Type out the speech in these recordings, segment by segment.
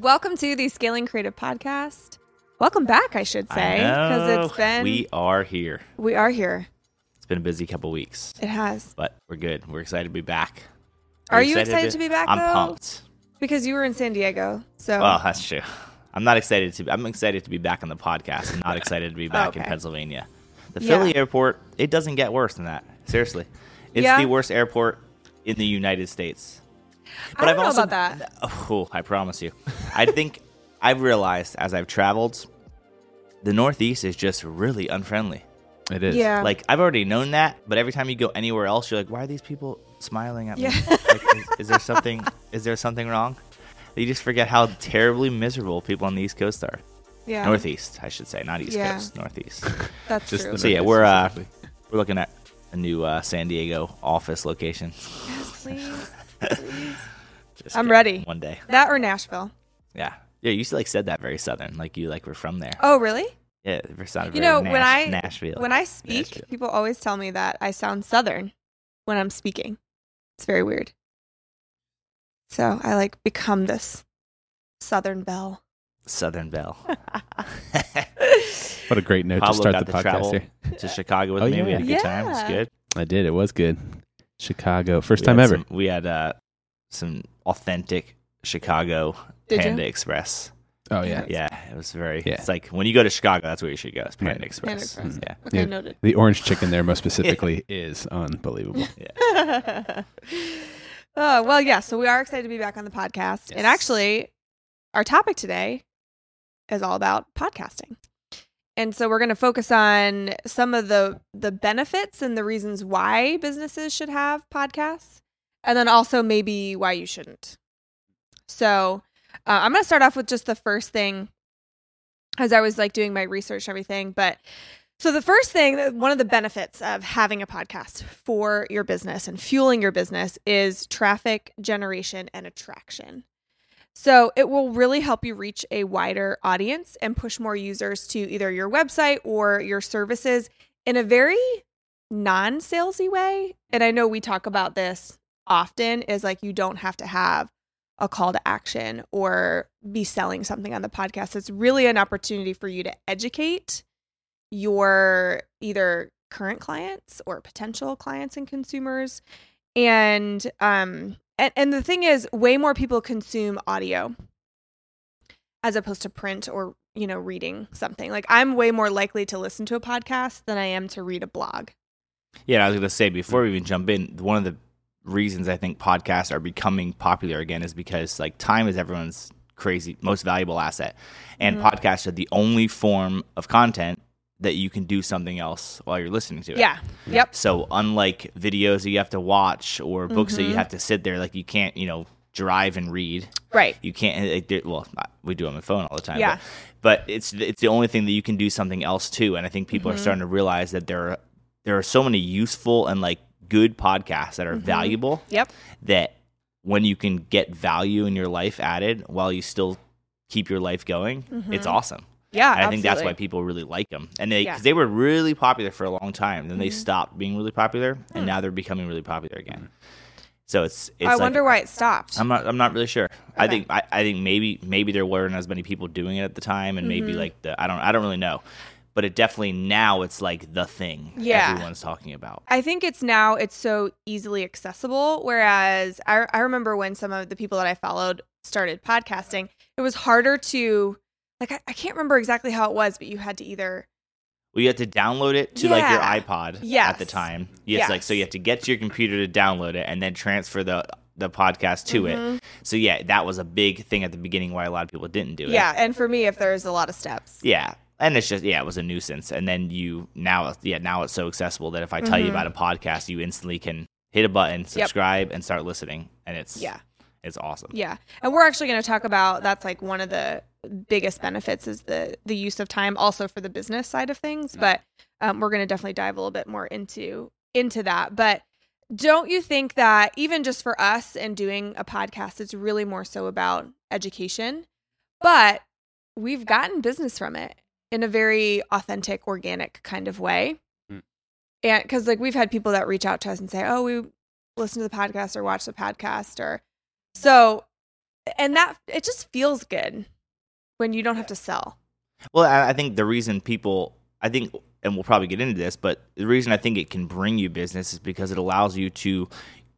Welcome to the Scaling Creative Podcast. Welcome back, I should say, because it's been We are here. we are here. It's been a busy couple weeks, It has. but we're good. We're excited to be back. Are you excited to be back, I'm though? pumped. Because you were in San Diego. So Well, that's true. I'm not excited to. I'm excited to be back on the podcast. I'm not excited to be back in Pennsylvania. The Yeah. Philly airport. It doesn't get worse than that. Seriously, it's Yeah? the worst airport in the United States. I don't know about that. Oh, I promise you. I think I've realized as I've traveled, the Northeast is just really unfriendly. It is. Yeah. Like I've already known that, but every time you go anywhere else, you're like, why are these people smiling at me? Yeah. Like, is, is there something? Is there something wrong? You just forget how terribly miserable people on the East Coast are. yeah, Northeast, I should say, not East Yeah. Coast, Northeast. that's Just true. So yeah, we're uh, we're looking at a new uh, San Diego office location. Yes, please. Please. Just I'm kidding. ready. One day, That or Nashville. yeah, yeah. You like said that very southern, like you like were from there. Oh, really? Yeah, it sounded You very know, when I Nashville. when I speak, Nashville. people always tell me that I sound Southern when I'm speaking. It's very weird. So I like become this Southern belle. Southern Belle. What a great note Pablo to start got the to podcast travel here. to Chicago with Oh, me. We had a yeah. good time. It was good. I did. It was good. Chicago. First We time ever. some- we had uh, some authentic Chicago Did you? Panda Express. Oh, yeah. Yeah, it was very. Yeah. It's like when you go to Chicago, that's where you should go. It's Panda Right. Express. Panda Express. Yeah. Okay, Yeah. noted. The orange chicken there, most specifically, is unbelievable. Yeah. oh, well, yeah. So we are excited to be back on the podcast. And actually, our topic today is all about podcasting. And so we're going to focus on some of the the benefits and the reasons why businesses should have podcasts, and then also maybe why you shouldn't. So uh, I'm going to start off with just the first thing, as I was like doing my research and everything. But so the first thing, one of the benefits of having a podcast for your business and fueling your business is traffic generation and attraction. So it will really help you reach a wider audience and push more users to either your website or your services in a very non-salesy way. And I know we talk about this often is like you don't have to have a call to action or be selling something on the podcast. It's really an opportunity for you to educate your either current clients or potential clients and consumers and um and, and the thing is way more people consume audio as opposed to print or you know reading something. Like i'm way more likely to listen to a podcast than i am to read a blog. Yeah, I was going to say before we even jump in, one of the reasons I think podcasts are becoming popular again is because like time is everyone's crazy most valuable asset, and Mhm. podcasts are the only form of content that you can do something else while you're listening to it. yeah yep So unlike videos that you have to watch or books that you Mhm. have to sit there, like you can't, you know, drive and read. right You can't. Like, there- well, we do on the phone all the time. Yeah. But, but it's it's the only thing that you can do something else too. And I think people Mhm. are starting to realize that there are there are so many useful and like good podcasts that are Mhm. valuable yep that when you can get value in your life added while you still keep your life going, it's Mhm. awesome. Yeah And I think that's why people really like them. And they Yeah. because they were really popular for a long time, then they Mhm. stopped being really popular, and Hmm. now they're becoming really popular again. So it's it's i like, wonder why it stopped I'm not I'm not really sure. I think I, I think maybe maybe there weren't as many people doing it at the time, and maybe Mhm. like the I don't I don't really know, but it definitely now it's like the thing Yeah. everyone's talking about. I think it's now it's so easily accessible. Whereas I, I remember when some of the people that I followed started podcasting, it was harder to like I, I can't remember exactly how it was, but you had to either Well, you had to download it to like your Yeah. iPod at the time. Yes, like so you Yes. have to get to your computer to download it and then transfer the the podcast to it. Mhm. So yeah, that was a big thing at the beginning why a lot of people didn't do it. Yeah, and for me, if there's a lot of steps, Yeah. And it's just yeah, it was a nuisance. And then you now yeah, now it's so accessible that if I tell you Mhm. about a podcast, you instantly can hit a button, subscribe, and start listening. And it's yeah, it's awesome. yeah. And we're actually going to talk about that's like one of the biggest benefits is the the use of time, also for the business side of things. But um, we're going to definitely dive a little bit more into into that. But don't you think that even just for us and doing a podcast, it's really more so about education? But we've gotten business from it in a very authentic, organic kind of way. Mm. And because like we've had people that reach out to us and say, "Oh, we listen to the podcast or watch the podcast," or so and that it just feels good when you don't have to sell. Well, I, I think the reason people, I think, and we'll probably get into this, but the reason I think it can bring you business is because it allows you to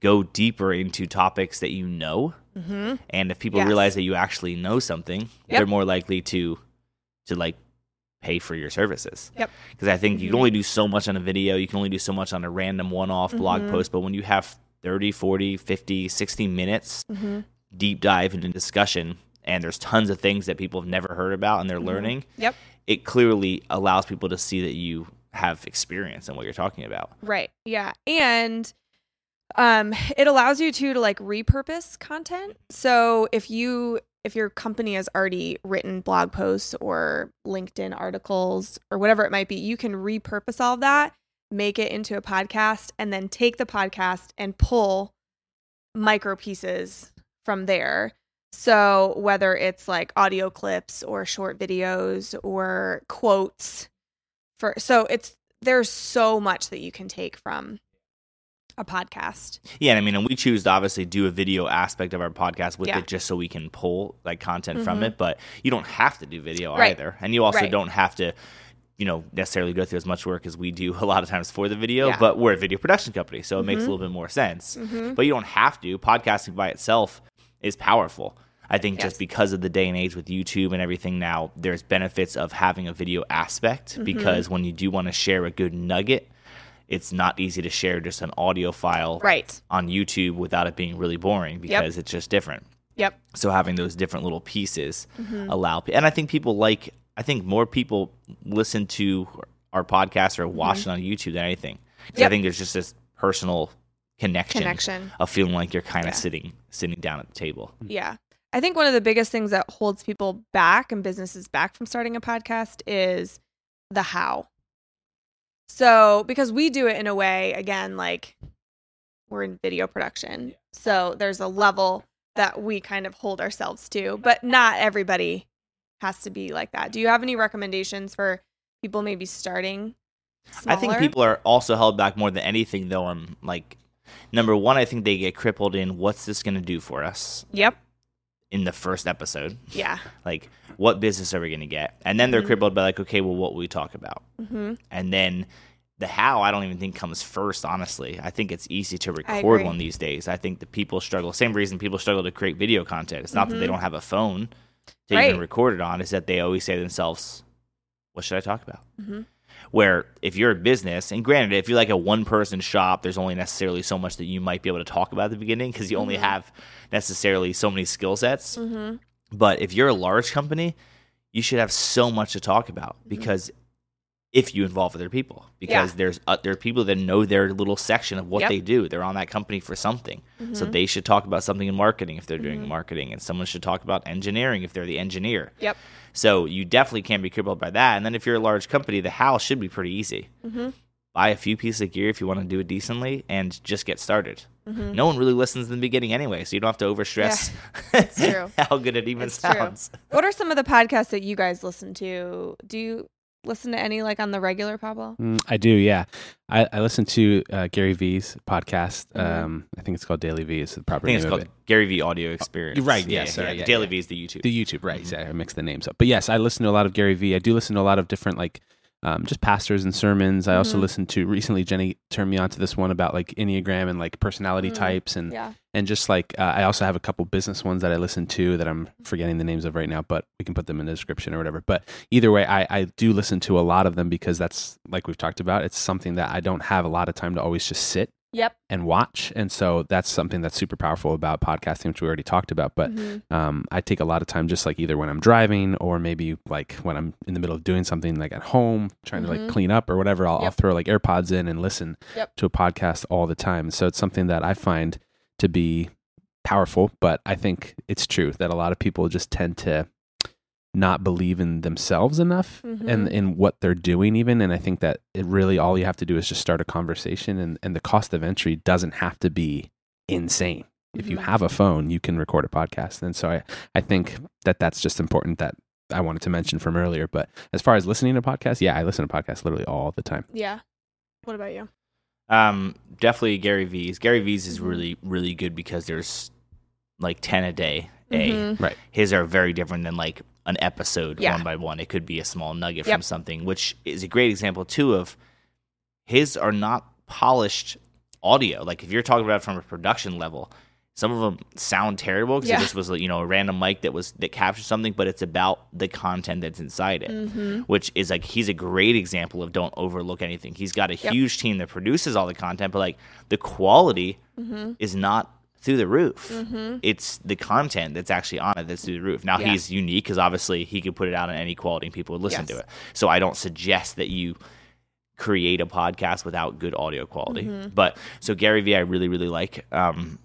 go deeper into topics that you know. Mm-hmm. And if people Yes. realize that you actually know something, they're more likely to, to like pay for your services. Yep. Because I think you Mhm. can only do so much on a video, you can only do so much on a random one off blog post, but when you have 30, 40, 50, 60 minutes Mm-hmm. deep dive into discussion and there's tons of things that people have never heard about and they're Mhm. learning, Yep. it clearly allows people to see that you have experience in what you're talking about. Right. Yeah. And um it allows you to to like repurpose content. So if you if your company has already written blog posts or LinkedIn articles or whatever it might be, you can repurpose all of that, make it into a podcast and then take the podcast and pull micro pieces from there. So whether it's like audio clips or short videos or quotes for so it's there's so much that you can take from a podcast. Yeah, and I mean, and we choose to obviously do a video aspect of our podcast with Yeah. it just so we can pull like content from Mhm. it, but you don't have to do video Right. either. And you also Right. don't have to you know necessarily go through as much work as we do a lot of times for the video, Yeah. but we're a video production company, so it makes a Mhm. little bit more sense. Mm-hmm. But you don't have to. Podcasting by itself is powerful. I think Yes. just because of the day and age with YouTube and everything now, there's benefits of having a video aspect Mm-hmm. because when you do want to share a good nugget, it's not easy to share just an audio file Right. on YouTube without it being really boring because it's just different. Yep. So having those different little pieces Mhm. allow, and I think people like. I think more people listen to our podcast or watch it on YouTube than anything. 'Cause I think there's just this personal connection, Connection. of feeling like you're kind of Yeah. sitting sitting down at the table. Yeah. I think one of the biggest things that holds people back and businesses back from starting a podcast is the how. So, because we do it in a way, again, like we're in video production. So, there's a level that we kind of hold ourselves to, but not everybody has to be like that. Do you have any recommendations for people maybe starting? I think people are also held back more than anything, though. On like number one, I think they get crippled in what's this going to do for us Yep. In the first episode. Yeah. Like, what business are we going to get? And then they're Mhm. crippled by like, okay, well, what will we talk about? hmm and then the how I don't even think comes first. Honestly, I think it's easy to record one these days. I think the people struggle. Same reason people struggle to create video content. It's not that they Mhm. don't have a phone to Right. even record it on. Is that they always say to themselves, "What should I talk about?" hmm Where if you're a business, and granted, if you're like a one person shop, there's only necessarily so much that you might be able to talk about at the beginning because you only Mhm. have necessarily so many skill sets. hmm But if you're a large company, you should have so much to talk about Mm-hmm. because if you involve other people, because Yeah. there's uh, there are people that know their little section of what Yep. they do. They're on that company for something, so Mhm. they should talk about something in marketing if they're doing Mhm. marketing, and someone should talk about engineering if they're the engineer. Yep. So you definitely can't be crippled by that. And then if you're a large company, the how should be pretty easy. hmm Buy a few pieces of gear if you want to do it decently, and just get started. hmm No one really listens in the beginning anyway, so you don't have to overstress true. how good it even It's true. sounds. What are some of the podcasts that you guys listen to? Do you listen to any like on the regular, Pablo? Mm, I do, yeah. I, I listen to uh, Gary V's podcast. Mhm. Um, I think it's called Daily V. Is the proper. I proper think name it's of called it. Gary V Audio Experience. right, Yeah, yeah, sorry, yeah. yeah, Daily yeah. V is the YouTube. The YouTube, right? Mhm. Yeah, I mix the names up. But yes, I listen to a lot of Gary V. I do listen to a lot of different like um, just pastors and sermons. I also Mhm. listened to recently. Jenny turned me on to this one about like Enneagram and like personality Mm, types and Yeah. and just like uh, I also have a couple business ones that I listen to that I'm forgetting the names of right now, but we can put them in the description or whatever. But either way, I, I do listen to a lot of them because that's like we've talked about. It's something that I don't have a lot of time to always just sit Yep. and watch, and so that's something that's super powerful about podcasting, which we already talked about. But Mhm. um, I take a lot of time just like either when I'm driving or maybe like when I'm in the middle of doing something like at home, trying to Mhm. like clean up or whatever. I'll, I'll throw like AirPods in and listen Yep. to a podcast all the time. So it's something that I find to be powerful, but I think it's true that a lot of people just tend to not believe in themselves enough and Mhm. in what they're doing even and i think that it really all you have to do is just start a conversation and, and the cost of entry doesn't have to be insane if you Mhm. have a phone you can record a podcast and so i, I think that that's just important that i wanted to mention from earlier but as far as listening to podcasts yeah i listen to podcasts literally all the time Yeah. What about you? Um, definitely Gary V's. Gary V's is Mhm. really, really good because there's like ten a day, day. Mhm. Right. His are very different than like an episode Yeah. one by one. It could be a small nugget Yep. from something, which is a great example too of his are not polished audio. Like if you're talking about it from a production level, some of them sound terrible because Yeah. it just was you know a random mic that was that captured something, but it's about the content that's inside it, Mm-hmm. which is like he's a great example of don't overlook anything. He's got a Yep. huge team that produces all the content, but like the quality Mm-hmm. is not through the roof. Mhm. It's the content that's actually on it that's through the roof. Now Yeah. he's unique because obviously he could put it out on any quality and people would listen Yes. to it. So I don't suggest that you create a podcast without good audio quality. Mm-hmm. But so Gary Vee, I really really like. Um,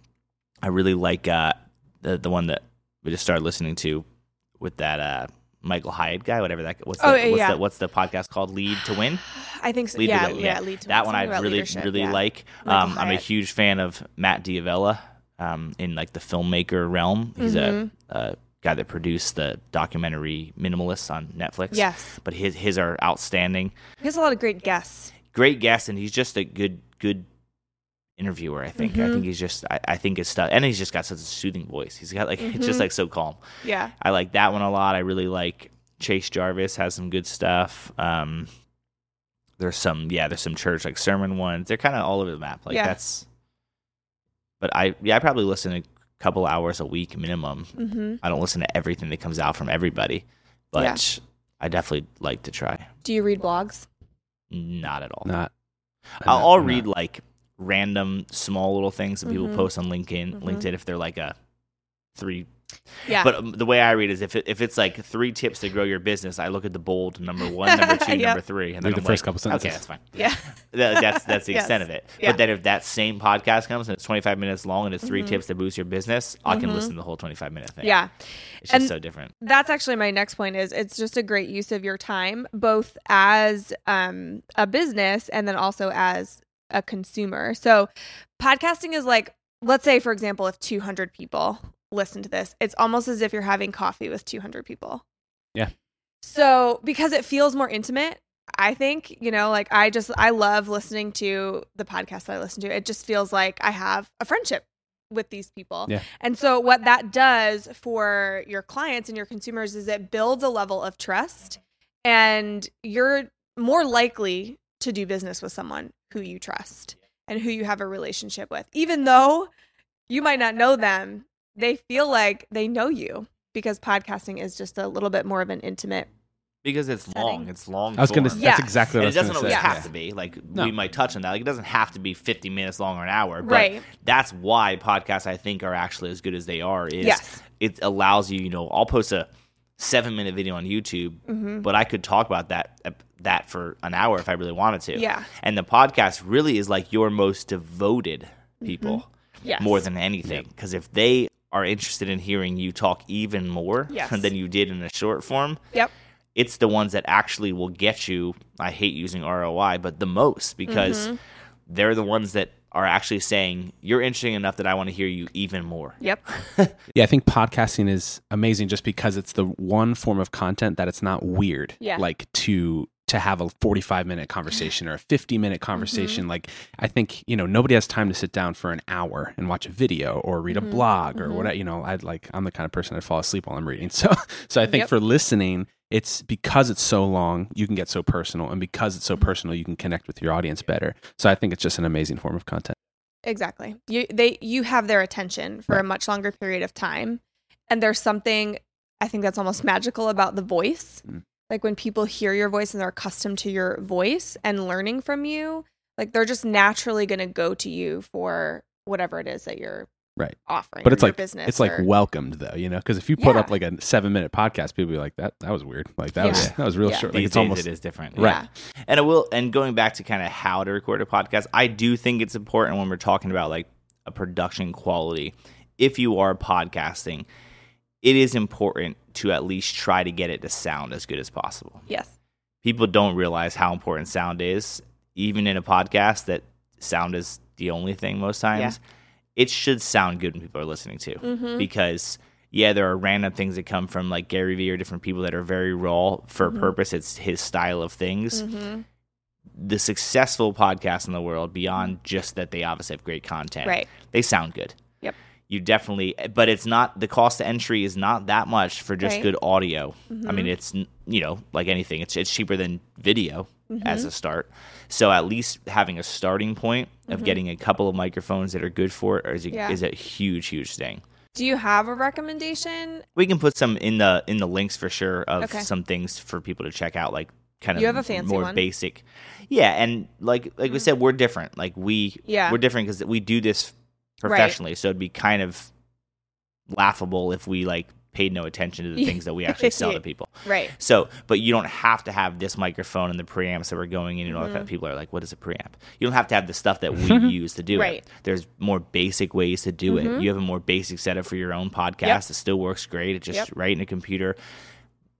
I really like uh, the the one that we just started listening to with that uh, Michael Hyatt guy, whatever that. What's the, Oh, yeah, what's yeah. the what's the podcast called? Lead to Win. I think so. Lead yeah, to Win. yeah, lead to that win. one I Something really really yeah. like. Um, I'm a huge fan of Matt D'Avella um, in like the filmmaker realm. He's Mhm. a, a guy that produced the documentary Minimalists on Netflix. Yes, but his his are outstanding. he has a lot of great guests. Great guests, and he's just a good good interviewer. I think. I Mhm. think he's just. I, I think his stuff, and he's just got such a soothing voice. He's got like it's just like so calm. Yeah, I like that one a lot. I really like Chase Jarvis has some good stuff. Um, there's some yeah, there's some church like sermon ones. They're kind of all over the map. Like Yeah. that's. But I yeah I probably listen a couple hours a week minimum. hmm I don't listen to everything that comes out from everybody, but Yeah. I definitely like to try. Do you read blogs? Not at all. Not. I'll, I'm I'll not- read like random small little things that people Mhm. post on LinkedIn. Mhm. LinkedIn if they're like a three Yeah, But um, the way I read is if it, if it's like three tips to grow your business, I look at the bold number one, number two, Yep. number three, and then Read the I'm first like, couple sentences. Okay, that's fine. yeah, That- that's that's the Yes. extent of it. Yeah. But then if that same podcast comes and it's 25 minutes long and it's 3 Mhm. tips to boost your business, I can Mhm. listen to the whole 25 minute thing. yeah. it's just And- so different. That's actually my next point. Is it's just a great use of your time, both as um, a business and then also as a consumer. So, podcasting is like, let's say, for example, if 200 people listen to this, it's almost as if you're having coffee with 200 people. Yeah. So, because it feels more intimate, I think, you know, like I just, I love listening to the podcast that I listen to. It just feels like I have a friendship with these people. Yeah. And so, what that does for your clients and your consumers is it builds a level of trust, and you're more likely to do business with someone who you trust and who you have a relationship with. Even though you might not know them, they feel like they know you because podcasting is just a little bit more of an intimate. Because it's Setting. long. It's long. I was gonna. form. Yeah. That's exactly what And I it was doesn't gonna always say. Yeah. have to be. Like No. we might touch on that. Like it doesn't have to be 50 minutes long or an hour. But Right. that's why podcasts I think are actually as good as they are. Is Yes. it allows you, you know, I'll post a seven minute video on YouTube, hmm but I could talk about that that for an hour if I really wanted to. Yeah. And the podcast really is like your most devoted people Yes. more than anything. Because if they are interested in hearing you talk even more Yes. than you did in a short form, Yep. it's the ones that actually will get you. I hate using ROI, but the most because Mhm. they're the ones that are actually saying you're interesting enough that I want to hear you even more. Yep. Yeah, I think podcasting is amazing just because it's the one form of content that it's not weird. Yeah. Like to to have a 45 minute conversation or a 50 minute Mm-hmm. conversation like i think you know nobody has time to sit down for an hour and watch a video or read Mhm. a blog or Mhm. whatever you know i'd like i'm the kind of person i'd fall asleep while i'm reading so so i think Yep. for listening it's because it's so long you can get so personal and because it's so Mm-hmm. personal you can connect with your audience better so i think it's just an amazing form of content Exactly. You they you have their attention for a much longer period of time. And there's something I think that's almost magical about the voice. Mm. Like when people hear your voice and they're accustomed to your voice and learning from you, like they're just naturally going to go to you for whatever it is that you're Right. offering. but it's like business it's like welcomed though you know because if you put up like a seven minute podcast people be like that that was weird like that was that was real Yeah. short like These it's days almost it is different. Right. Yeah. And it will and going back to kind of how to record a podcast, I do think it's important when we're talking about like a production quality. If you are podcasting, it is important to at least try to get it to sound as good as possible. Yes. People don't realize how important sound is, even in a podcast that sound is the only thing most times. It should sound good when people are listening to Mhm. because yeah, there are random things that come from like Gary Vee or different people that are very raw for a Mhm. purpose. It's his style of things Mhm. the successful podcasts in the world beyond just that they obviously have great content. Right. They sound good. You definitely but it's not the cost to entry is not that much for just Right. good audio i Mm-hmm. mean it's you know like anything it's it's cheaper than video Mm-hmm. as a start so at least having a starting point of getting a couple of microphones that are good for it is a, Mm-hmm. Yeah. is a huge huge thing Do you have a recommendation? we can put some in the in the links for sure of Okay. some things for people to check out like kind of You have a fancy more one. basic yeah and like like we said we're different like we Yeah. we're different because we do this professionally. So it'd be kind of laughable if we like paid no attention to the things that we actually sell to people. Right. so but you don't have to have this microphone and the preamps that we're going in and all that Mm-hmm. people are like what is a preamp? You don't have to have the stuff that we use to do Right. it there's more basic ways to do it. You have a more basic setup for your own podcast it still works great. It just Yep. right in a computer.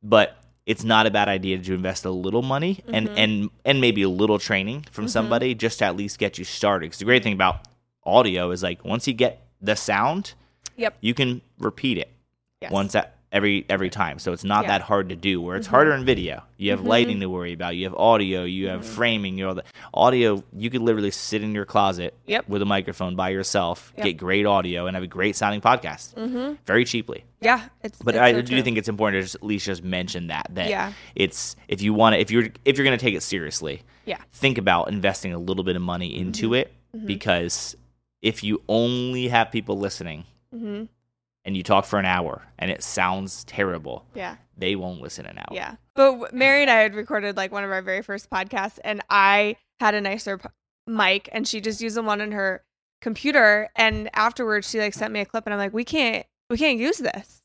But it's not a bad idea to invest a little money and Mm-hmm. and and maybe a little training from somebody just to at least get you started. Because the great thing about audio is like once you get the sound Yep. you can repeat it Yes. once at every every time so it's not Yeah. Mm-hmm. that hard to do where it's harder in video you have lighting to worry about you have audio you have framing you know the audio you could literally sit in your closet Yep. with a microphone by yourself Yep. get great audio and have a great sounding podcast Mm-hmm. very cheaply Yeah. It's. but it's I so do true. think it's important to just at least just mention that that Yeah. it's if you want to if you're if you're going to take it seriously Yeah. Mm-hmm. think about investing a little bit of money into it because if you only have people listening Mhm. and you talk for an hour and it sounds terrible Yeah. they won't listen an hour Yeah. But Mary and I had recorded like one of our very first podcasts, and I had a nicer p- mic, and she just used the one on her computer. And afterwards, she like sent me a clip, and I'm like, "We can't, we can't use this.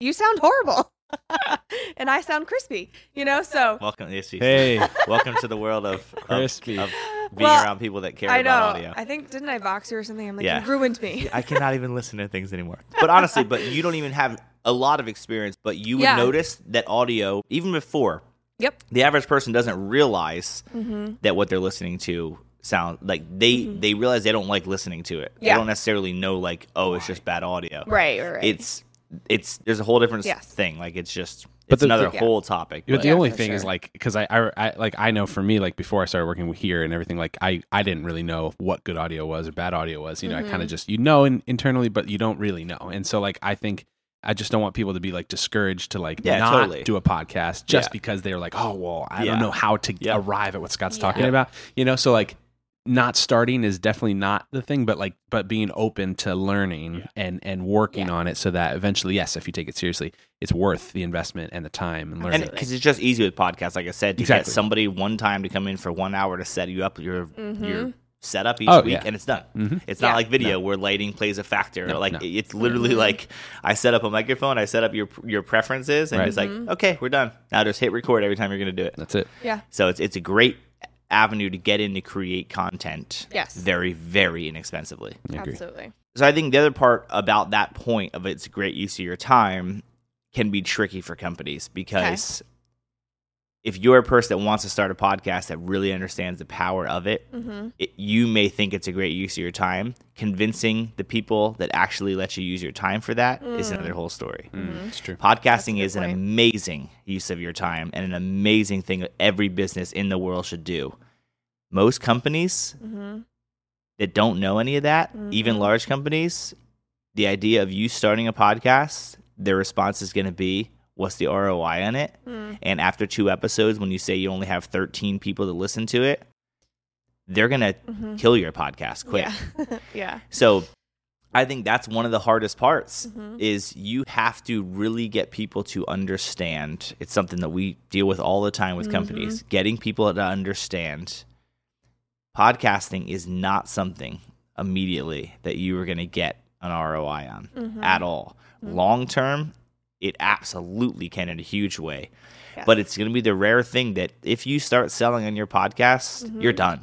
You sound horrible, and I sound crispy." You know, so welcome yes, yes. Hey. welcome to the world of, of, Crispy. of being Well, around people that care I know. about audio I think didn't I box you or something? I'm like, Yeah. you ruined me. I cannot even listen to things anymore. But honestly, but you don't even have a lot of experience, but you would Yeah. notice that audio, even before, yep. the average person doesn't realize Mm-hmm. that what they're listening to sound like they they realize they don't like listening to it. They don't necessarily know like, oh, it's just bad audio. Right. Right. right. It's it's there's a whole different Yes. thing. Like it's just But it's the- another the- whole topic. But but- the Yeah, only for thing is like because I, I I like I know for me like before I started working here and everything like I I didn't really know what good audio was or bad audio was you know I Mm-hmm. kind of just you know in, internally but you don't really know and so like I think I just don't want people to be like discouraged to like Yeah, not totally. do a podcast just Yeah. because they're like oh well I Yeah. don't know how to Yeah. arrive at what Scott's Yeah. talking Yeah. about you know so like not starting is definitely not the thing but like but being open to learning and and working Yeah. on it so that eventually yes if you take it seriously it's worth the investment and the time and learning and because it's just easy with podcasts, like I said, to get Exactly. somebody one time to come in for one hour to set you up your mm-hmm. your setup each Oh, week, yeah. and it's done. Mhm. It's Yeah. not like video where lighting plays a factor. No, like no. it's literally mm-hmm. like I set up a microphone, I set up your your preferences, and Right. it's like mm-hmm. okay, we're done. Now just hit record every time you're going to do it. that's it yeah. So it's it's a great avenue to get in to create content. Yes. very very inexpensively. Absolutely. So I think the other part about that point of it's a great use of your time can be tricky for companies because if you're a person that wants to start a podcast that really understands the power of it, Mm-hmm. it, you may think it's a great use of your time. Convincing the people that actually let you use your time for that is another whole story. Mm, it's true Podcasting good is an amazing use of your time and an amazing thing that every business in the world should do. Most companies Mm-hmm. that don't know any of that, even Mhm. large companies, the idea of you starting a podcast, their response is going to be, What's the ROI on it? Mm. And after two episodes, when you say you only have 13 people to listen to it, they're going to Mhm. kill your podcast quick. Yeah. yeah. So I think that's one of the hardest parts Mhm. is you have to really get people to understand. It's something that we deal with all the time with companies. Getting people to understand podcasting is not something immediately that you are going to get an ROI on Mhm. at all. Long term, it absolutely can in a huge way. Yes. But it's going to be the rare thing that if you start selling on your podcast, you're done.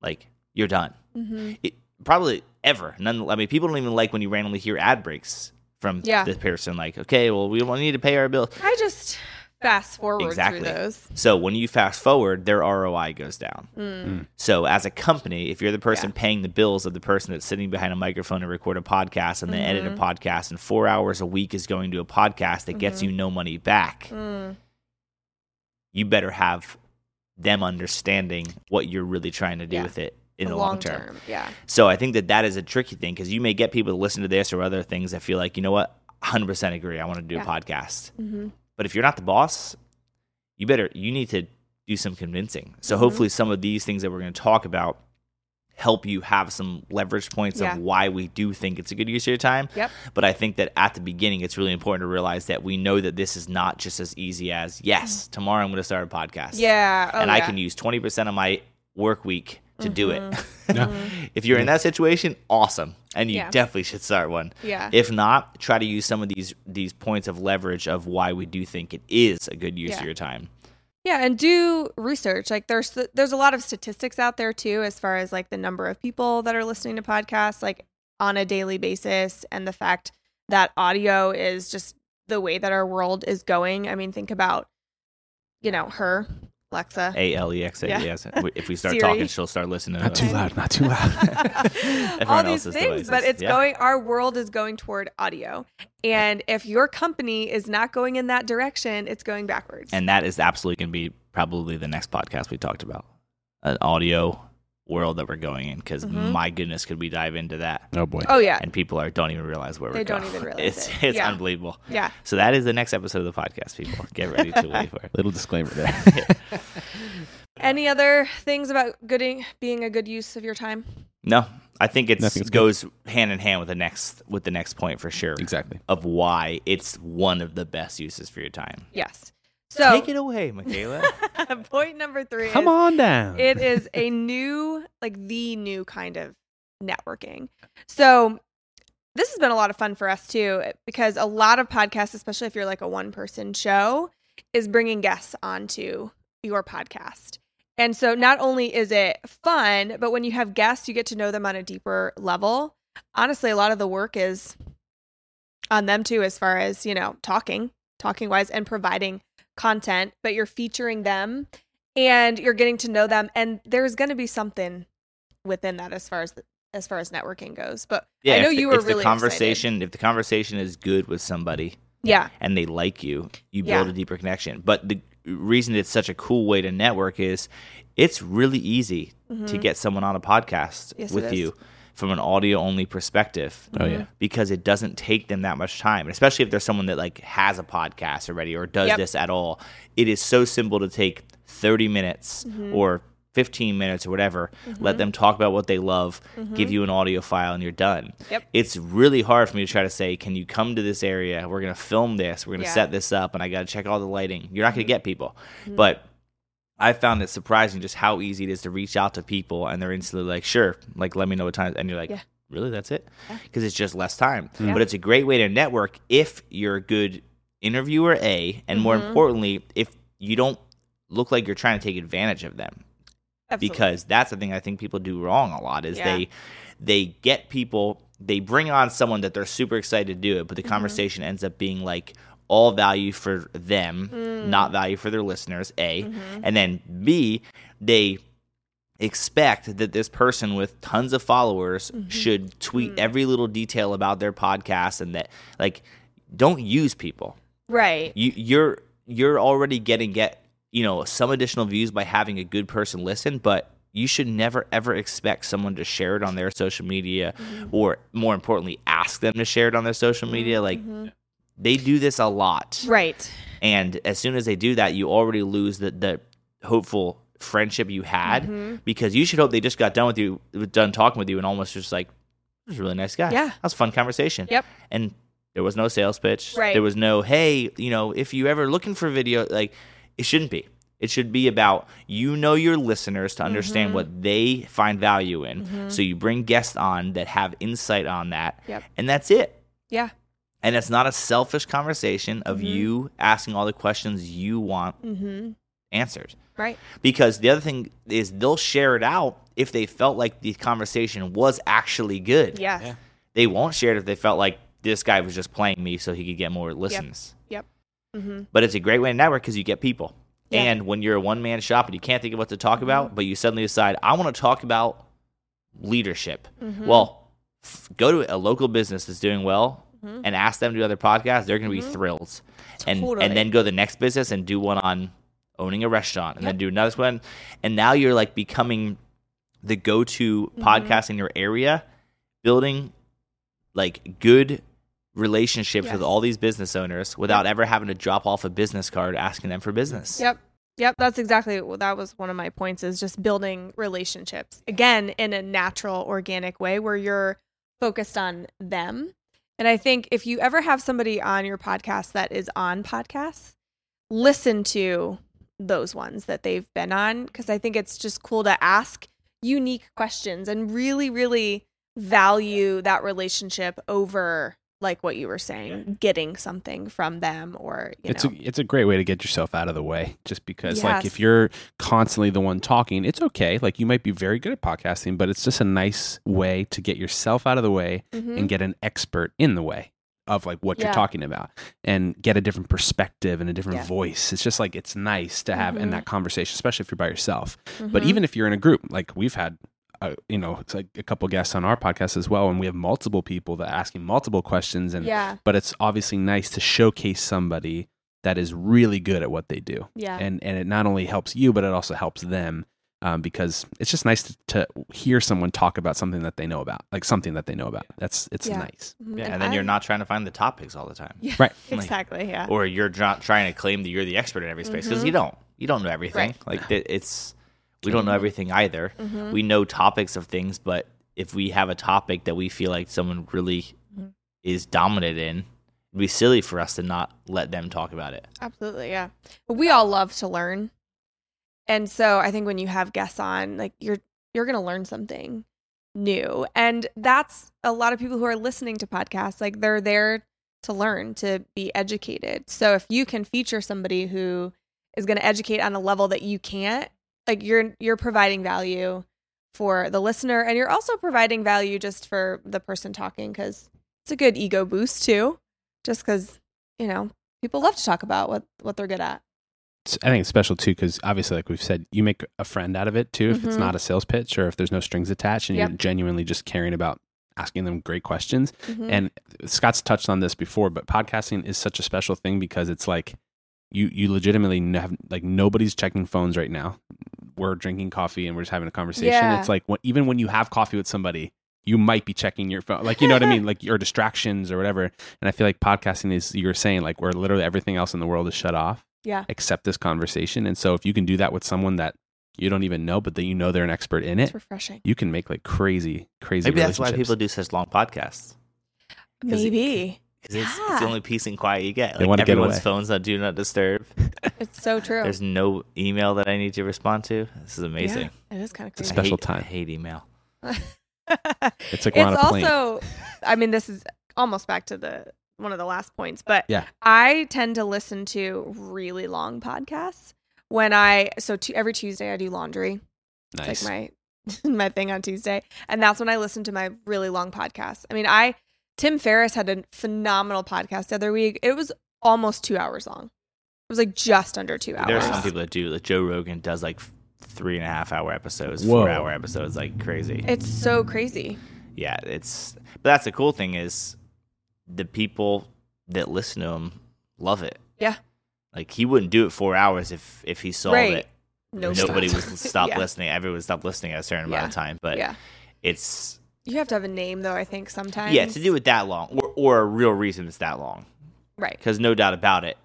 Like you're done. Mm-hmm. It, probably ever. None. I mean, people don't even like when you randomly hear ad breaks from Yeah. the person. Like, okay, well, we don't need to pay our bills. I just fast forward Exactly. through those. So when you fast forward, their ROI goes down. Mm. So as a company, if you're the person Yeah. paying the bills of the person that's sitting behind a microphone to record a podcast and then edit a Mm-hmm. podcast, and four hours a week is going to a podcast that gets you no money back, Mm. you better have them understanding what you're really trying to do Yeah. with it in the, long, term. Yeah. So I think that that is a tricky thing because you may get people to listen to this or other things that feel like, you know what, 100% agree. I want to do Yeah. a podcast. Mm-hmm. But if you're not the boss, you better, you need to do some convincing. So Mhm. hopefully some of these things that we're going to talk about help you have some leverage points Yeah. of why we do think it's a good use of your time. Yep. But I think that at the beginning, it's really important to realize that we know that this is not just as easy as, yes, tomorrow I'm going to start a podcast. Yeah. Oh, and I can use 20% of my work week to do it. Mm-hmm. Yeah. Mm-hmm. if you're in that situation, awesome. And you Yeah. definitely should start one. Yeah. If not, try to use some of these these points of leverage of why we do think it is a good use Yeah. of your time. Yeah, and do research. Like there's there's a lot of statistics out there too as far as like the number of people that are listening to podcasts like on a daily basis and the fact that audio is just the way that our world is going. I mean, think about you know, her, Alexa. A L E X A. Yes. If we start Siri. talking, she'll start listening. Not to too loud. Not too loud. all these else's things, but it's Yeah. going our world is going toward audio. And if your company is not going in that direction, it's going backwards. And that is absolutely going to be probably the next podcast we talked about an audio world that we're going in because Mhm. my goodness, could we dive into that? oh boy. oh yeah. And people are don't even realize where They we're don't going. even realize it's it. it's Yeah. unbelievable. Yeah. So that is the next episode of the podcast. People get ready to wait for it. Little disclaimer there. Any other things about gooding being a good use of your time? No, I think it Nothing's good. goes hand in hand with the next with the next point for sure exactly. of why it's one of the best uses for your time. Yes. So Take it away, Michaela. point number three Come is on down. it is a new, like the new kind of networking. So this has been a lot of fun for us too, because a lot of podcasts, especially if you're like a one person show, is bringing guests onto your podcast. And so not only is it fun, but when you have guests, you get to know them on a deeper level. Honestly, a lot of the work is on them too, as far as, you know, talking, talking wise, and providing content, but you're featuring them and you're getting to know them. And there's going to be something within that as far as as far as networking goes. But yeah, I know the, you were if really the conversation if the conversation is good with somebody yeah, and they like you, you build Yeah. a deeper connection. But the reason it's such a cool way to network is it's really easy to Mhm. get someone on a podcast Yes, it with is. You from an audio only perspective. oh yeah. because it doesn't take them that much time, especially if there's someone that like has a podcast already or does Yep. this at all. It is so simple to take 30 minutes Mm-hmm. or 15 minutes or whatever, let them talk about what they love, give you an audio file, and you're done. Mm-hmm. Yep. It's really hard for me to try to say, can you come to this area? We're going to film this. We're going to Yeah. Mm-hmm. set this up, and I got to check all the lighting. You're not going to get people. But I found it surprising just how easy it is to reach out to people, and they're instantly like, sure, like, let me know what time. And you're like, Yeah. really? That's it? Because it's just less time. Yeah. But it's a great way to network if you're a good interviewer, A, and more Mhm. importantly, if you don't look like you're trying to take advantage of them absolutely. because that's the thing I think people do wrong a lot is Yeah. they they get people they bring on someone that they're super excited to do it, but the Mm-hmm. conversation ends up being like all value for them, Mm. not value for their listeners. A, Mm-hmm. and then B, they expect that this person with tons of followers Mm-hmm. should tweet Mm. every little detail about their podcast and that like don't use people right. you you're you're already getting get you know some additional views by having a good person listen but you should never ever expect someone to share it on their social media or more importantly ask them to share it on their social media like they do this a lot Right. and as soon as they do that you already lose the the hopeful friendship you had Mm-hmm. because you should hope they just got done with you done talking with you and almost just like is a really nice guy Yeah. that was a fun conversation Yep. and there was no sales pitch. Right. There was no, hey, you know, if you ever looking for video, like it shouldn't be. It should be about you know your listeners to understand Mm-hmm. what they find value in. So you bring guests on that have insight on that, Yep. and that's it. Yeah. And it's not a selfish conversation of you asking all the questions you want Mm-hmm. answered. Right. Because the other thing is they'll share it out if they felt like the conversation was actually good. Yes. Yeah. They won't share it if they felt like this guy was just playing me so he could get more listens. Yep. Mm-hmm. But it's a great way to network because you get people. Yeah. And when you're a one man shop and you can't think of what to talk about, but you suddenly decide, I want to talk about leadership. Mm-hmm. Well, f- go to a local business that's doing well and ask them to do other podcasts. They're going to be thrilled. And, Totally. and then go to the next business and do one on owning a restaurant and then do another one. And now you're like becoming the go-to Mhm. podcast in your area, building like good relationships with all these business owners without ever having to drop off a business card asking them for business. Yep. Yep, that's exactly that was one of my points is just building relationships. Again, in a natural, organic way where you're focused on them. And I think if you ever have somebody on your podcast that is on podcasts, listen to those ones that they've been on because I think it's just cool to ask unique questions and really really value that relationship over like what you were saying, getting something from them or you it's know. a it's a great way to get yourself out of the way just because like if you're constantly the one talking it's okay like you might be very good at podcasting but it's just a nice way to get yourself out of the way Mhm. and get an expert in the way of like what Yeah. you're talking about and get a different perspective and a different Yes. voice it's just like it's nice to have in Mhm. that conversation especially if you're by yourself but Mhm. even if you're in a group like we've had uh, you know it's like a couple guests on our podcast as well and we have multiple people that are asking multiple questions and yeah, but it's obviously nice to showcase somebody that is really good at what they do yeah, and and it not only helps you but it also helps them um, because it's just nice to, to hear someone talk about something that they know about like something that they know about that's it's Yeah. nice Mhm. Yeah, and then you're not trying to find the topics all the time. yeah, right Like- exactly, yeah, Or you're not trying to claim that you're the expert in every space because Mhm. you don't. You don't know everything. Right. Like it, it's we don't know everything either. Mhm. We know topics of things, but if we have a topic that we feel like someone really Mhm. is dominant in, it'd be silly for us to not let them talk about it. absolutely, yeah. But we all love to learn, and so I think when you have guests on, like you're you're gonna learn something new, and that's a lot of people who are listening to podcasts. Like they're there to learn, to be educated. So if you can feature somebody who is going to educate on a level that you can't, like you're you're providing value for the listener and you're also providing value just for the person talking cuz it's a good ego boost too. Just cuz, you know, people love to talk about what what they're good at. I think it's special too because obviously, like we've said, you make a friend out of it too. If it's Mhm. not a sales pitch or if there's no strings attached, and Yep. you're genuinely just caring about asking them great questions. Mhm. And Scott's touched on this before, but podcasting is such a special thing because it's like you you legitimately have like nobody's checking phones right now. We're drinking coffee and we're just having a conversation. Yeah. It's like when, even when you have coffee with somebody, you might be checking your phone, like you know what I mean, like your distractions or whatever. And I feel like podcasting is you were saying like where literally everything else in the world is shut off yeah. except this conversation. And so if you can do that with someone that you don't even know, but that you know they're an expert in it. It's it, refreshing. you can make like crazy, crazy. Maybe that's why people do such long podcasts. 'Cause it- Maybe. Because it's, it's the only peace and quiet you get. Like wanna get everyone's away. phones on do not disturb. It's so true. There's no email that I need to respond to. This is amazing. Yeah, it is kind of It's a special I hate, time. I hate email. It's like we're it's a plane. also i mean this is almost back to the one of the last points but Yeah. i tend to listen to really long podcasts when i so tu- every tuesday i do laundry nice. it's like my my thing on tuesday and that's when i listen to my really long podcast i mean i tim ferriss had a phenomenal podcast the other week it was almost two hours long it was like just under two hours There are some people that do. Like Joe Rogan does like three and a half hour episodes, Whoa. four hour episodes, like crazy. it's so crazy yeah, it's. But that's the cool thing is the people that listen to him love it. Yeah. Like he wouldn't do it four hours if if he saw Right. that no nobody stop. was stop Yeah. listening. Everyone would stop listening at a certain amount of time. But yeah it's you have to have a name though i think sometimes yeah to do it that long or or a real reason it's that long. right because no doubt about it,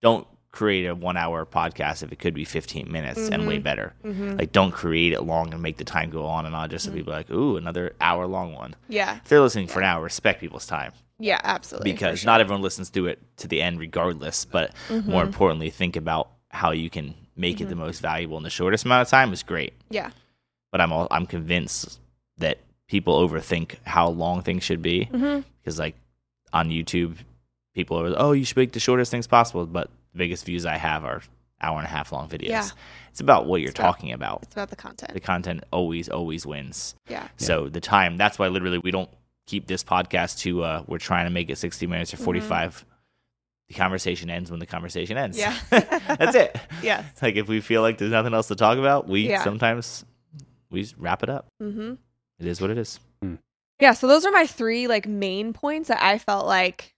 don't create a one hour podcast if it could be 15 minutes and way Mhm. better. mm-hmm. Like, don't create it long and make the time go on and on just so people are like, ooh, another hour long one. yeah If they're listening for an hour, respect people's time Yeah, absolutely. because sure. not everyone listens to it to the end regardless. But more Mhm. importantly, think about how you can make Mm-hmm. it the most valuable in the shortest amount of time is great. Yeah. But I'm all, I'm convinced that people overthink how long things should be because like on YouTube, people are oh you should make the shortest things possible, but the biggest views I have are hour and a half long videos. Yeah. It's about what you're It's talking about. It's about the content. The content always always wins. Yeah. So the time that's why literally we don't keep this podcast to uh we're trying to make it 60 minutes or 45. The conversation ends when the conversation ends. Mm-hmm. Yeah. that's it. Yeah. Like if we feel like there's nothing else to talk about, we Yeah. sometimes we just wrap it up. Mm-hmm. It is what it is. Yeah. So those are my three like main points that I felt like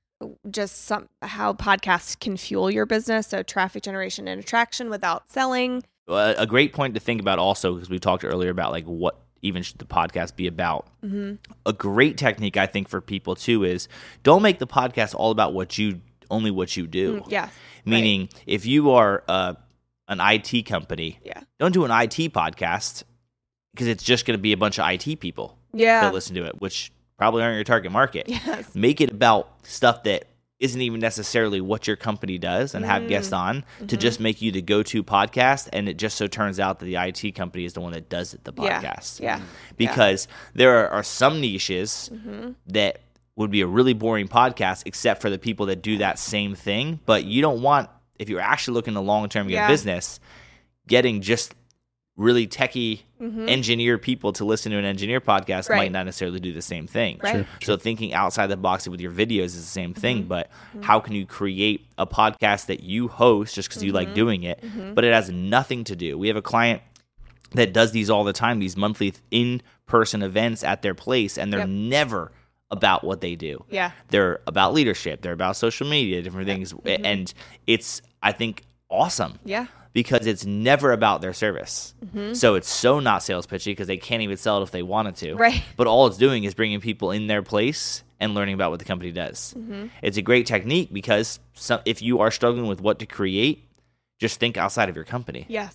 just some how podcasts can fuel your business. So traffic generation and attraction without selling. Well, a great point to think about also because we talked earlier about like what even should the podcast be about? Mm-hmm. A great technique I think for people too is don't make the podcast all about what you only what you do. Mm, yeah. Meaning, if you are uh, an IT company, Yeah. don't do an IT podcast because it's just going to be a bunch of IT people Yeah. that listen to it, which probably aren't your target market. Yes. Make it about stuff that isn't even necessarily what your company does and have Mm. guests on Mm-hmm. to just make you the go-to podcast and it just so turns out that the IT company is the one that does it the podcast Yeah. because there are, are some niches Mm-hmm. that would be a really boring podcast except for the people that do that same thing but you don't want if you're actually looking to long term get Yeah. business getting just really techie Mhm. engineer people to listen to an engineer podcast Right. might not necessarily do the same thing Right. so thinking outside the box with your videos is the same thing Mm-hmm. but how can you create a podcast that you host just because you Mm-hmm. like doing it but it has nothing to do we have a client that does these all the time these monthly in-person events at their place and they're Yep. never about what they do Yeah. they're about leadership they're about social media different things Mm-hmm. and it's i think awesome Yeah. Because it's never about their service Mm-hmm. so it's so not sales pitchy because they can't even sell it if they wanted to Right. but all it's doing is bringing people in their place and learning about what the company does Mm-hmm. it's a great technique because some, if you are struggling with what to create just think outside of your company Yes.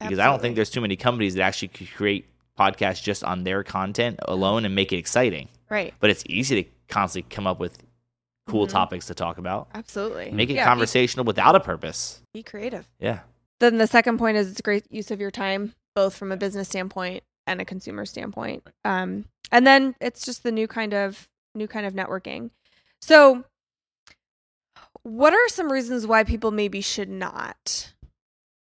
because I don't think there's too many companies that actually could create podcasts just on their content alone and make it exciting. Right. But it's easy to constantly come up with cool topics to talk about. Absolutely. Make it Mm-hmm. Yeah, be- conversational without a purpose. Be, creative. Yeah. Then the second point is it's a great use of your time, both from a business standpoint and a consumer standpoint. Um, and then it's just the new kind of new kind of networking. So, what are some reasons why people maybe should not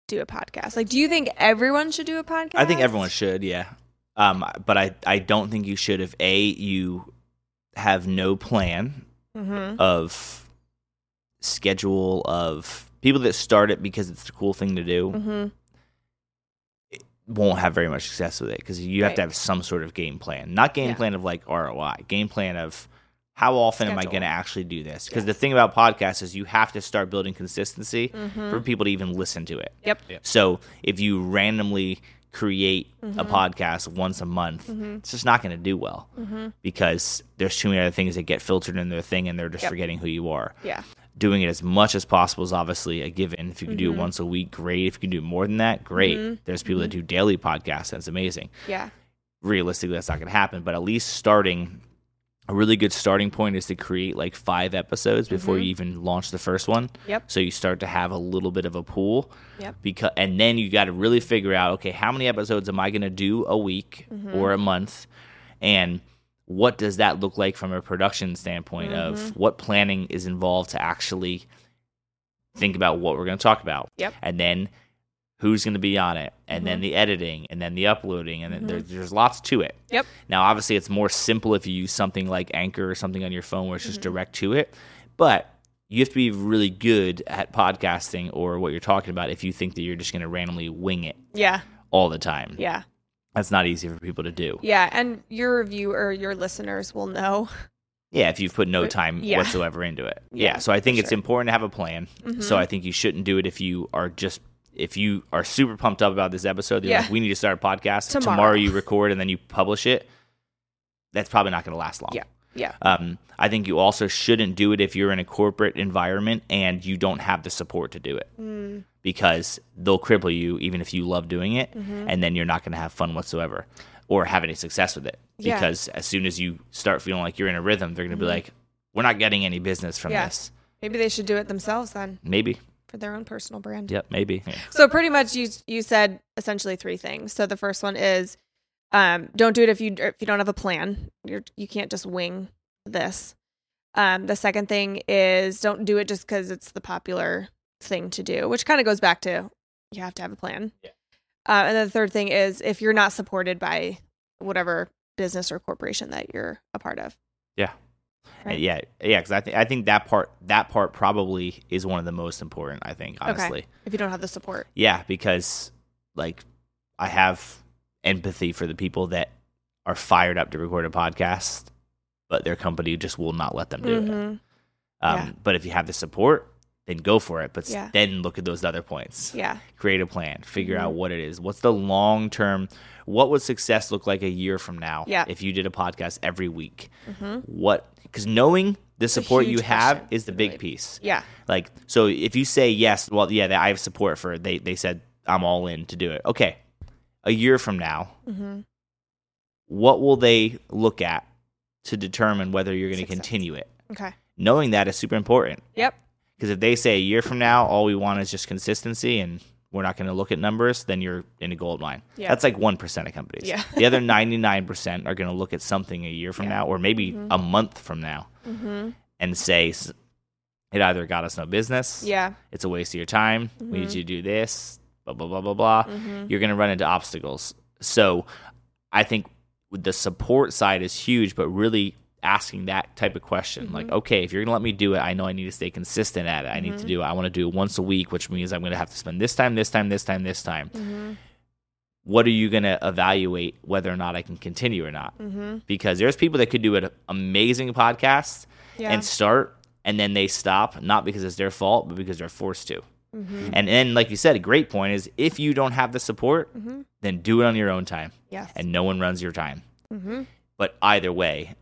do a podcast? Like, do you think everyone should do a podcast? I think everyone should, yeah. Um, but I, I don't think you should if A, you have no plan Mm-hmm. of schedule of people that start it because it's the cool thing to do Mm-hmm. won't have very much success with it because you have to have some sort of game plan. Not game Yeah. plan of like ROI, game plan of how often am I going to actually do this? Because the thing about podcasts is you have to start building consistency Mm-hmm. for people to even listen to it. Yep. So if you randomly create a Mm-hmm. podcast once a month, it's just not going to do well Mm-hmm. because there's too many other things that get filtered in their thing and they're just Yep. forgetting who you are Yeah. Doing it as much as possible is obviously a given. If you can do it Mm-hmm. once a week, great. If you can do more than that, great. There's people that do daily podcasts. That's amazing. Yeah. Realistically, that's not going to happen. But at least starting, a really good starting point is to create like five episodes before Mm-hmm. you even launch the first one. Yep. So you start to have a little bit of a pool. Yep. Because and then you got to really figure out okay, how many episodes am I going to do a week Mm-hmm. or a month, and what does that look like from a production standpoint Mm-hmm. of what planning is involved to actually think about what we're going to talk about Yep. and then who's going to be on it and Mm-hmm. then the editing and then the uploading and then there, there's lots to it Yep. now obviously it's more simple if you use something like Anchor or something on your phone where it's just Mm-hmm. direct to it but you have to be really good at podcasting or what you're talking about if you think that you're just going to randomly wing it Yeah. all the time Yeah. That's not easy for people to do Yeah. And your review or your listeners will know. Yeah, if you've put no time yeah. whatsoever into it. Yeah, Yeah, so I think it's sure. Mm-hmm. important to have a plan. So I think you shouldn't do it if you are just if you are super pumped up about this episode. You're Yeah. like, we need to start a podcast Tomorrow. tomorrow. You record and then you publish it. That's probably not going to last long. Yeah. Yeah. Um, I think you also shouldn't do it if you're in a corporate environment and you don't have the support to do it Mm. because they'll cripple you even if you love doing it, Mm-hmm. and then you're not going to have fun whatsoever or have any success with it. Yeah. Because as soon as you start feeling like you're in a rhythm, they're going to be like, "We're not getting any business from Mm-hmm. Yeah. this." Maybe they should do it themselves then Maybe. for their own personal brand. Yep. Maybe. So pretty much you you said essentially three things. So the first one is um, don't do it if you if you don't have a plan. You're you can't just wing this. Um, the second thing is don't do it just because it's the popular thing to do, which kind of goes back to you have to have a plan. Yeah. Uh, and then the third thing is if you're not supported by whatever business or corporation that you're a part of. Yeah. Right. Yeah. Yeah. Because I think I think that part that part probably is one of the most important. I think honestly. Okay. If you don't have the support. Yeah, because like I have empathy for the people that are fired up to record a podcast, but their company just will not let them do it. Mhm. Um, Yeah. But if you have the support, then go for it. But Yeah. then look at those other points. Yeah. Create a plan. Figure Mm-hmm. out what it is. What's the long term? What would success look like a year from now? Yeah. Mm-hmm. If you did a podcast every week, what? Because knowing the support you have question. is the Really. big piece. Yeah. Like, so if you say yes, well, yeah, I have support for it. They they said I'm all in to do it. Okay, a year from now, Mm-hmm. what will they look at to determine whether you're going to continue it? Okay. Knowing that is super important Yep. because if they say a year from now, all we want is just consistency and we're not going to look at numbers, then you're in a gold mine. Yeah. That's like 1% of companies. Yeah. the other 99% are going to look at something a year from Yeah. now or maybe Mhm. a month from now Mm-hmm. and say it either got us no business, Yeah. it's a waste of your time, we need Mhm. you to do this, blah, blah, blah, blah, blah. Mm-hmm. You're going to run into obstacles. So I think the support side is huge, but really asking that type of question like, okay, if you're going to let me do it, I know I need to stay consistent at it. I need to do it. I want to do it once a week, which means I'm going to have to spend this time, this time, this time, this time. Mm-hmm. What are you going to evaluate whether or not I can continue or not? Mm-hmm. Because there's people that could do an amazing podcast Yeah. and start and then they stop, not because it's their fault, but because they're forced to. Mm-hmm. And then, like you said, a great point is if you don't have the support, Mm-hmm. then do it on your own time, Yes. and no one runs your time. mm-hmm. But either way,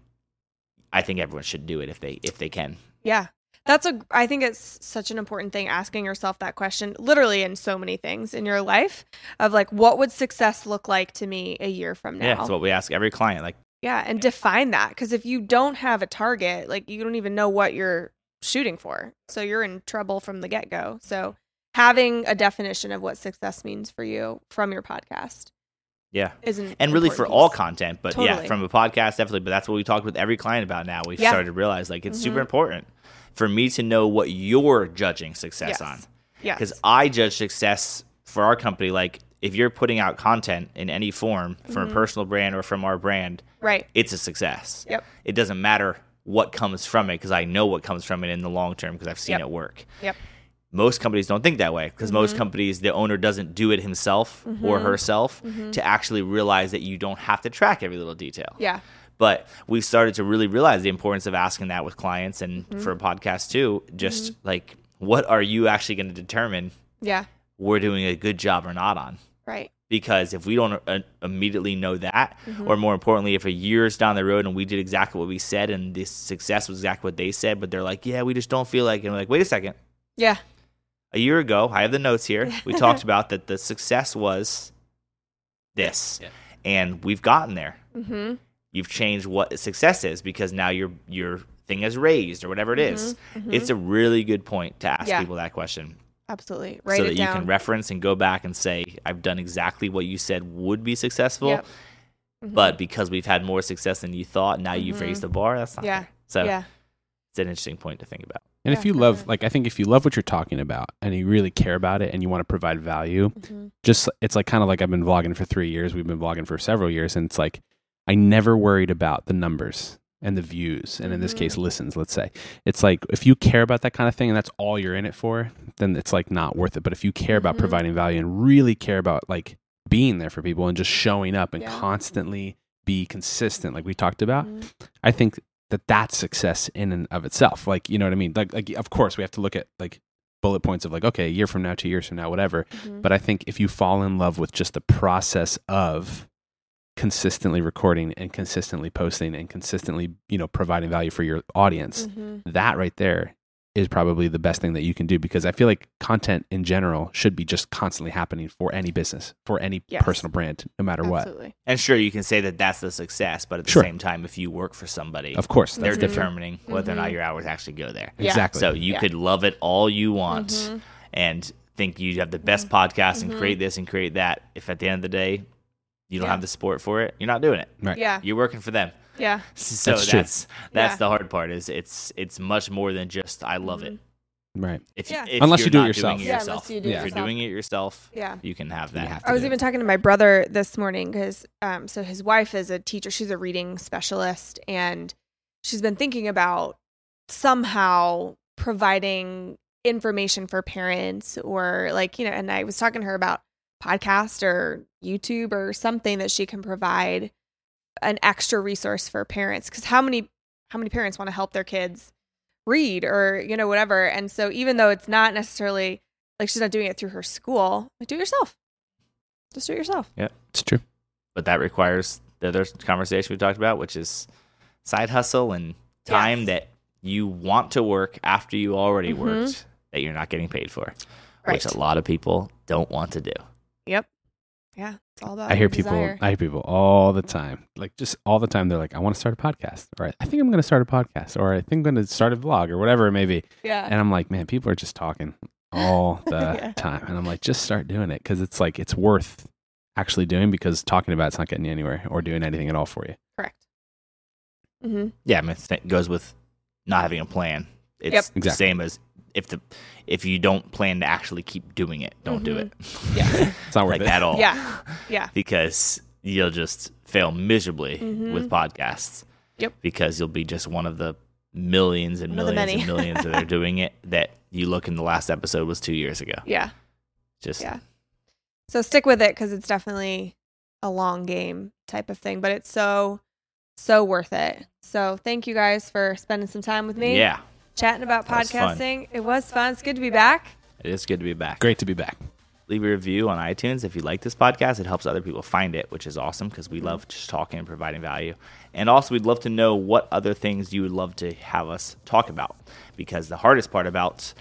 I think everyone should do it if they if they can. Yeah. That's a I think it's such an important thing asking yourself that question literally in so many things in your life of like what would success look like to me a year from now? Yeah, that's what we ask every client. Like, Yeah, and define that because if you don't have a target, like you don't even know what you're shooting for. So you're in trouble from the get-go. So having a definition of what success means for you from your podcast yeah, isn't and really for all content, but yeah, from a podcast definitely. But that's what we talked with every client about. Now we've Yeah. started to realize like it's super Mhm. important for me to know what you're judging success Yes. on. Yeah. because I judge success for our company. Like if you're putting out content in any form from Mhm. a personal brand or from our brand, right. it's a success. Yep. It doesn't matter what comes from it because I know what comes from it in the long term because I've seen Yep. it work. Yep. Most companies don't think that way because most Mhm. companies, the owner doesn't do it himself or Mhm. herself Mhm. to actually realize that you don't have to track every little detail. Yeah. But we started to really realize the importance of asking that with clients and Mhm. for a podcast too. Just like, what are you actually going to determine Yeah. we're doing a good job or not on? Right. Because if we don't uh, immediately know that, Mhm. or more importantly, if a year's down the road and we did exactly what we said and this success was exactly what they said, but they're like, yeah, we just don't feel like it. And we're like, wait a second. Yeah. A year ago, I have the notes here. We talked about that the success was this, Yeah. and we've gotten there. Mm-hmm. You've changed what success is because now your your thing has raised or whatever it is. It's a really good point to ask Mm-hmm. Yeah. people that question absolutely write so it that down. you can reference and go back and say, I've done exactly what you said would be successful. Yep. Mhm. But because we've had more success than you thought, now you've Mhm. raised the bar. That's not Yeah. fair. So yeah. it's an interesting point to think about. And Yeah, if you for love, sure. like, I think if you love what you're talking about and you really care about it and you want to provide value, Mhm. just it's like kind of like I've been vlogging for three years. We've been vlogging for several years, and it's like I never worried about the numbers and the views, and in this Mhm. case, listens. Let's say it's like if you care about that kind of thing and that's all you're in it for, then it's like not worth it. But if you care about Mhm. providing value and really care about like being there for people and just showing up and Yeah. constantly be consistent, like we talked about, Mhm. I think that that's success in and of itself. Like, you know what I mean? Like, like of course we have to look at like bullet points of like, okay, a year from now, two years from now, whatever. Mhm. But I think if you fall in love with just the process of consistently recording and consistently posting and consistently, you know, providing value for your audience, Mhm. that right there is probably the best thing that you can do because I feel like content in general should be just constantly happening for any business, for any Yes. personal brand, no matter what. And sure, you can say that that's the success, but at the Sure. same time, if you work for somebody, Of course, they're that's different. determining whether or not Mhm. your hours actually go there. Yeah. Exactly. So you Yeah. could love it all you want Mhm. and think you have the best podcast and create this and create that. If at the end of the day you don't Yeah. have the support for it, you're not doing it. Right. Yeah. You're working for them. Yeah. So That's that's true. that's, Yeah. the hard part. Is it's it's much more than just I love it. Right. If, Yeah. if Unless you're do it yourself. doing it Yeah, unless you do it if you're yourself. doing it yourself, Yeah. you can have that. have I was do even talking to my brother this morning because um, so his wife is a teacher. She's a reading specialist, and she's been thinking about somehow providing information for parents or like you know. And I was talking to her about podcast or YouTube or something that she can provide an extra resource for parents because how many how many parents want to help their kids read or you know whatever. And so even though it's not necessarily like she's not doing it through her school, like do it yourself. Just do it yourself. Yeah it's true. but that requires the other conversation we talked about, which is side hustle and time Yes. that you want to work after you already Mhm. worked that you're not getting paid for, Right. which a lot of people don't want to do. Yep. Yeah. It's all about I hear your people. desire. I hear people all the time, like just all the time. They're like, "I want to start a podcast," or "I think I'm going to start a podcast," or "I think I'm going to start a vlog," or whatever it may be. yeah. And I'm like, man, people are just talking all the Yeah. time, and I'm like, just start doing it because it's like it's worth actually doing because talking about it's not getting you anywhere or doing anything at all for you. Correct. Mm-hmm. Yeah, I mean, it goes with not having a plan. It's Yep. the Exactly. same as if the if you don't plan to actually keep doing it, don't do it. Yeah. It's not worth like it. at all. Yeah. Yeah. because you'll just fail miserably Mhm. with podcasts. Yep. Because you'll be just one of the millions and One of the millions and millions that are doing it that you look in the last episode was two years ago. Yeah. Just Yeah. So stick with it because it's definitely a long game type of thing, but it's so, so worth it. So thank you guys for spending some time with me. yeah, Chatting about That was fun. podcasting. It was fun. It's good to be back. it is good to be back. Great to be back. Leave a review on iTunes if you like this podcast. It helps other people find it, which is awesome because we mm-hmm. love just talking and providing value. And also, we'd love to know what other things you would love to have us talk about because the hardest part about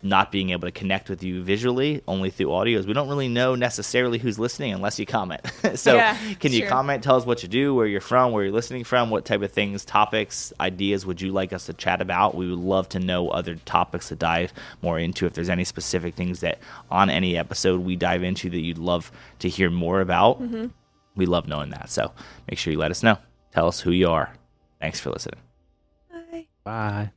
not being able to connect with you visually only through audio is we don't really know necessarily who's listening unless you comment. so, Yeah, can you true. comment? Tell us what you do, where you're from, where you're listening from, what type of things, topics, ideas would you like us to chat about? We would love to know other topics to dive more into. If there's any specific things that on any episode we dive into that you'd love to hear more about, Mm-hmm. we love knowing that. So, make sure you let us know. Tell us who you are. Thanks for listening. Bye. Bye.